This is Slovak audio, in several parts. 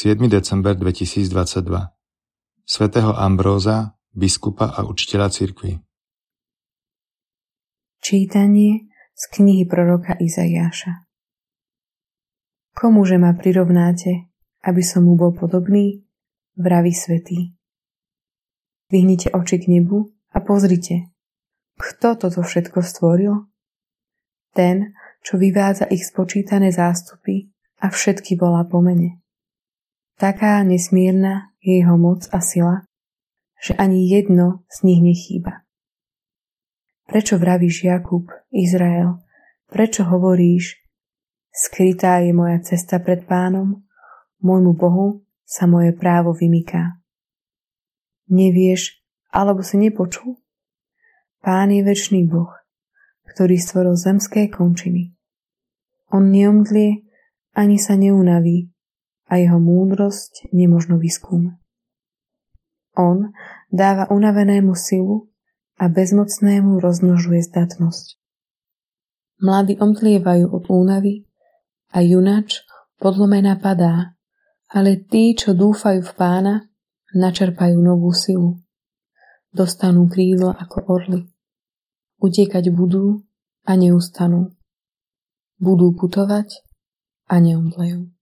7. december 2022 svätého Ambróza, biskupa a učiteľa cirkvi. Čítanie z knihy proroka Izajáša Komuže ma prirovnáte, aby som mu bol podobný? Vraví svetý. Vyhnite oči k nebu a pozrite, kto toto všetko stvoril? Ten, čo vyvádza ich spočítané zástupy a všetky volá po mene. Taká nesmierna je jeho moc a sila, že ani jedno z nich nechýba. Prečo vravíš Jakub, Izrael? Prečo hovoríš, skrytá je moja cesta pred pánom, môjmu Bohu sa moje právo vymyká. Nevieš, alebo si nepočul? Pán je väčší Boh, ktorý stvoril zemské končiny. On neomdlie ani sa neunaví, a jeho múdrosť nemožno vyskúmať. On dáva unavenému silu a bezmocnému rozmnožuje zdatnosť. Mladí omtlievajú od únavy a junač podlomená padá, ale tí, čo dúfajú v pána, načerpajú novú silu. Dostanú krídla ako orly. Utiekať budú a neustanú. Budú putovať a neomdlejú.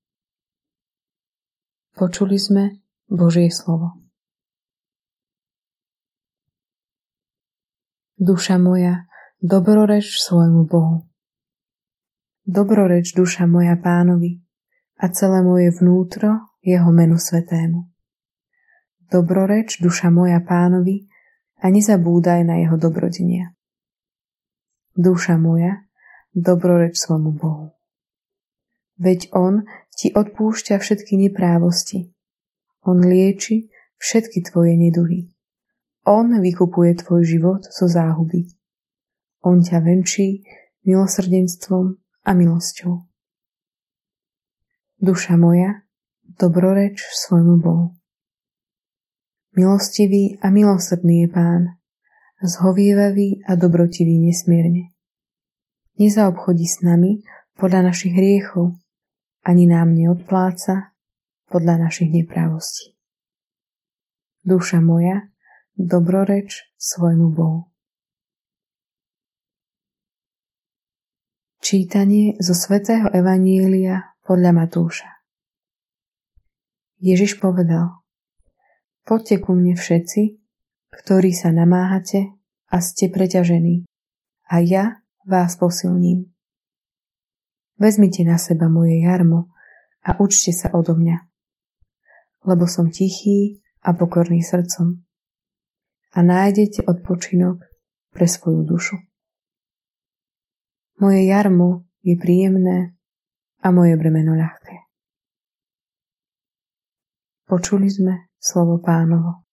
Počuli sme Božie slovo. Duša moja, dobroreč svojmu Bohu. Dobroreč duša moja pánovi a celé moje vnútro jeho menu svetému. Dobroreč duša moja pánovi a nezabúdaj na jeho dobrodenia. Duša moja, dobroreč svojmu Bohu. Veď On ti odpúšťa všetky neprávosti. On lieči všetky tvoje neduhy. On vykupuje tvoj život zo záhuby. On ťa venčí milosrdenstvom a milosťou. Duša moja, dobroreč svojmu Bohu. Milostivý a milosrdný je Pán, zhovievavý a dobrotivý nesmierne. Nezaobchodí s nami podľa našich hriechov, ani nám neodpláca podľa našich neprávostí. Duša moja, dobroreč svojmu Bohu. Čítanie zo svätého Evanília podľa Matúša Ježiš povedal Poďte ku mne všetci, ktorí sa namáhate a ste preťažení, a ja vás posilním. Vezmite na seba moje jarmo a učte sa odo mňa, lebo som tichý a pokorný srdcom a nájdete odpočinok pre svoju dušu. Moje jarmo je príjemné a moje bremeno ľahké. Počuli sme slovo pánovo.